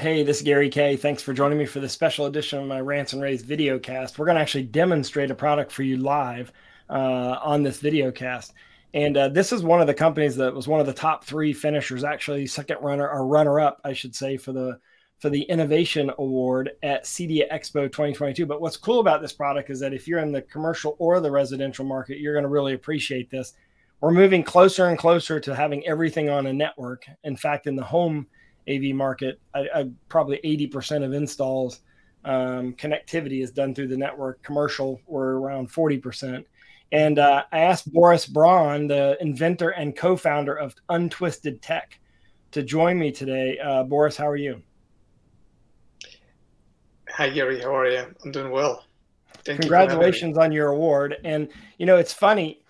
Hey, this is Gary Kayye. Thanks for joining me for this special edition of my Rants and Raves video cast. We're going to actually demonstrate a product for you live uh, on this video cast. And uh, this is one of the companies that was one of the top three finishers, actually second runner or runner up, I should say, for the for the innovation award at CEDIA Expo 2022. But what's cool about this product is that if you're in the commercial or the residential market, you're going to really appreciate this. We're moving closer and closer to having everything on a network. In fact, in the home AV market, I, I, probably 80% of installs um, connectivity is done through the network. Commercial, we're around 40%. And uh, I asked Boris Braun, the inventor and co founder of Untwisted Tech, to join me today. Uh, Boris, how are you? Hi, Gary. How are you? I'm doing well. Thank Congratulations you on your award. And, you know, it's funny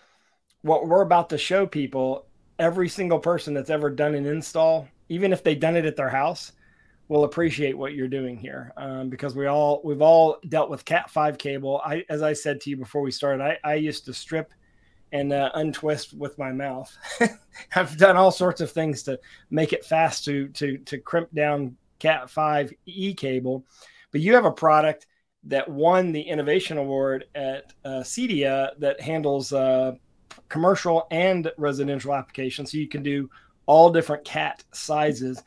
what we're about to show people every single person that's ever done an install, even if they've done it at their house, will appreciate what you're doing here um, because we all we've all dealt with cat 5 cable. I as i said to you before we started i, I used to strip and uh, untwist with my mouth. I've done all sorts of things to make it fast to to to crimp down cat 5 e cable but you have a product that won the innovation award at uh, cedia that handles uh, commercial and residential applications. So you can do all different cat sizes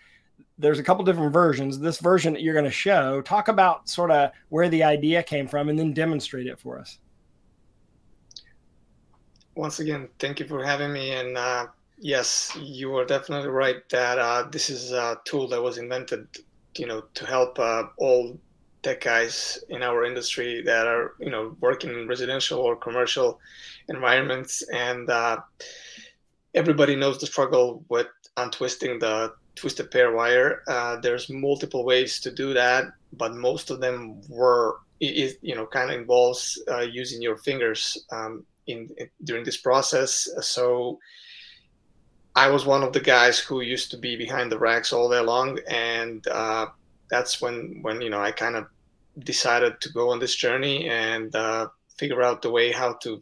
there's a couple different versions. This version that you're going to show, talk about sort of where the idea came from and then demonstrate it for us. Once again, thank you for having me. And uh, yes, you are definitely right that uh, this is a tool that was invented, you know, to help uh, all tech guys in our industry that are, you know, working in residential or commercial environments. And uh, everybody knows the struggle with untwisting the twisted pair wire. Uh, there's multiple ways to do that, but most of them were, it, you know, kind of involves uh, using your fingers um, in, in, during this process. So I was one of the guys who used to be behind the racks all day long, and uh, that's when when you know I kind of decided to go on this journey and uh, figure out the way how to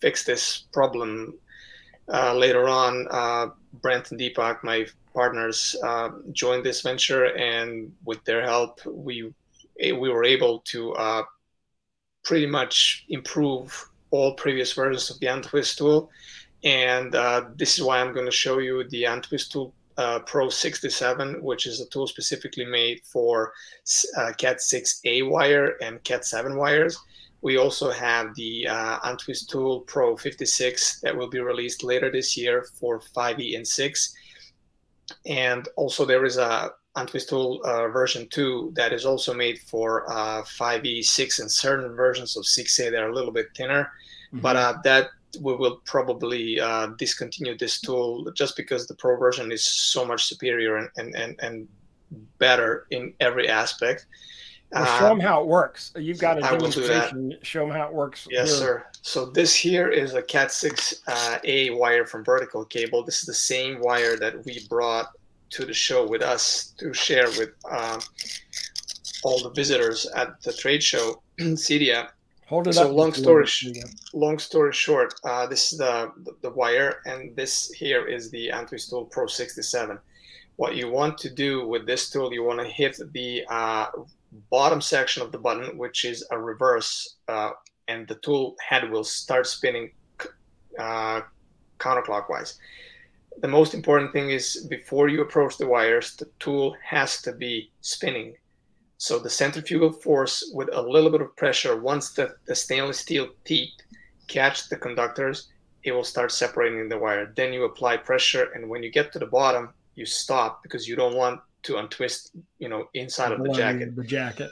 fix this problem. Uh, later on, uh, Brent and Deepak, my partners uh, joined this venture, and with their help, we we were able to uh, pretty much improve all previous versions of the Untwist tool. And uh, this is why I'm going to show you the Untwist tool Pro 67, which is a tool specifically made for Cat 6A wire and Cat 7 wires. We also have the uh, Untwist Tool Pro 56 that will be released later this year for 5e and 6 and also there is a Untwist Tool uh, version 2 that is also made for uh, 5e 6 and certain versions of 6a that are a little bit thinner. Mm-hmm. but uh, that we will probably uh, discontinue this tool just because the pro version is so much superior and, and, and, and better in every aspect well, show them how it works. You've got a demonstration. Show them how it works. Yes, here. sir. So this here is a Cat 6A uh, wire from Vertical Cable. This is the same wire that we brought to the show with us to share with um, all the visitors at the trade show, CEDIA. Hold it so up. long story, long story short, uh, this is the, the, the wire, and this here is the Untwist Tool Pro 67. What you want to do with this tool, you want to hit the uh, bottom section of the button, which is a reverse, uh, and the tool head will start spinning uh, counterclockwise. The most important thing is before you approach the wires, the tool has to be spinning. So the centrifugal force with a little bit of pressure, once the, the stainless steel teeth catch the conductors, it will start separating the wire. Then you apply pressure, and when you get to the bottom, you stop because you don't want to untwist, you know, inside of the jacket. The jacket.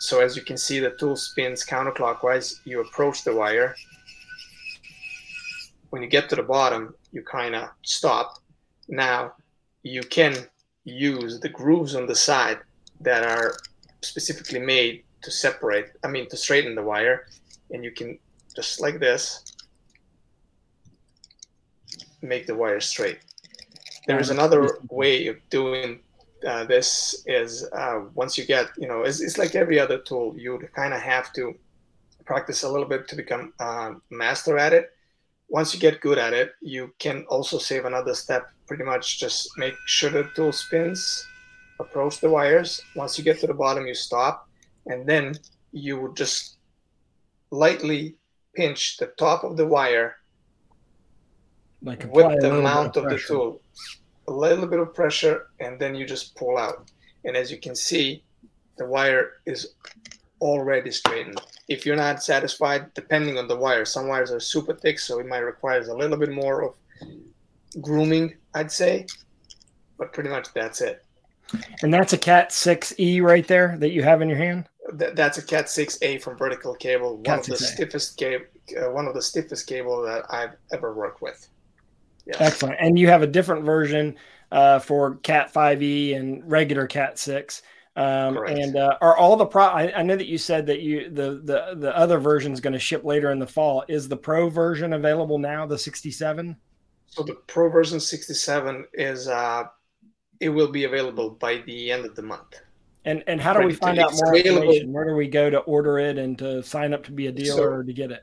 So as you can see, the tool spins counterclockwise. You approach the wire. When you get to the bottom, you kind of stop. Now you can use the grooves on the side that are specifically made to separate, I mean, to straighten the wire. And you can just like this, make the wire straight. There is another way of doing uh, this is uh, once you get, you know, it's, it's like every other tool, you kind of have to practice a little bit to become uh, master at it. Once you get good at it, you can also save another step. Pretty much just make sure the tool spins, approach the wires. Once you get to the bottom, you stop, and then you would just lightly pinch the top of the wire like with the little bit mount of the tool. A little bit of pressure, and then you just pull out. And as you can see, the wire is already straightened. If you're not satisfied, depending on the wire, some wires are super thick, so it might require a little bit more of grooming, I'd say. But pretty much that's it. And that's a Cat 6E right there that you have in your hand. Th- that's a Cat 6A from Vertical Cable, one Cat of the 6A. stiffest cable, uh, one of the stiffest cable that I've ever worked with. Excellent. And you have a different version uh, for Cat 5e and regular Cat 6. Um, and uh, are all the pro? I, I know that you said that you the the the other version is going to ship later in the fall. Is the Pro version available now? The 67. So the Pro version 67 is uh, it will be available by the end of the month. And and how do we find out more available- information? Where do we go to order it and to sign up to be a dealer So- or to get it?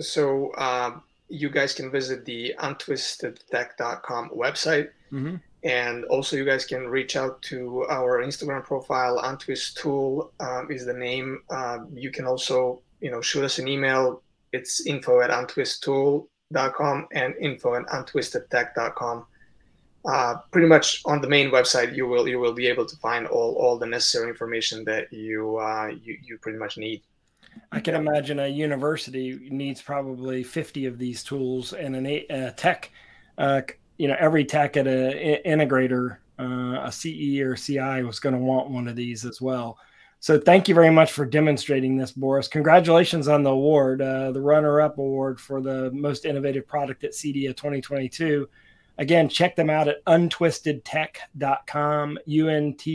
So um, you guys can visit the untwistedtech.com website, Mm-hmm. and also you guys can reach out to our Instagram profile. Untwist Tool um, is the name. Um, you can also you know shoot us an email. It's info at untwisttool.com and info at untwistedtech.com. Uh, pretty much on the main website, you will you will be able to find all, all the necessary information that you uh, you, you pretty much need. I can imagine a university needs probably 50 of these tools and an a, tech, uh, you know, every tech at a, integrator, uh, a CE or CI was going to want one of these as well. So thank you very much for demonstrating this, Boris. Congratulations on the award, uh, the runner-up award for the most innovative product at CEDIA 2022. Again, check them out at untwistedtech.com, U-N-T-W-I-S-T-E-D,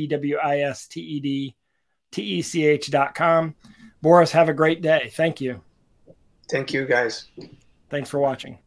T-E-C-H.com. Boris, have a great day. Thank you. Thank you, guys. Thanks for watching.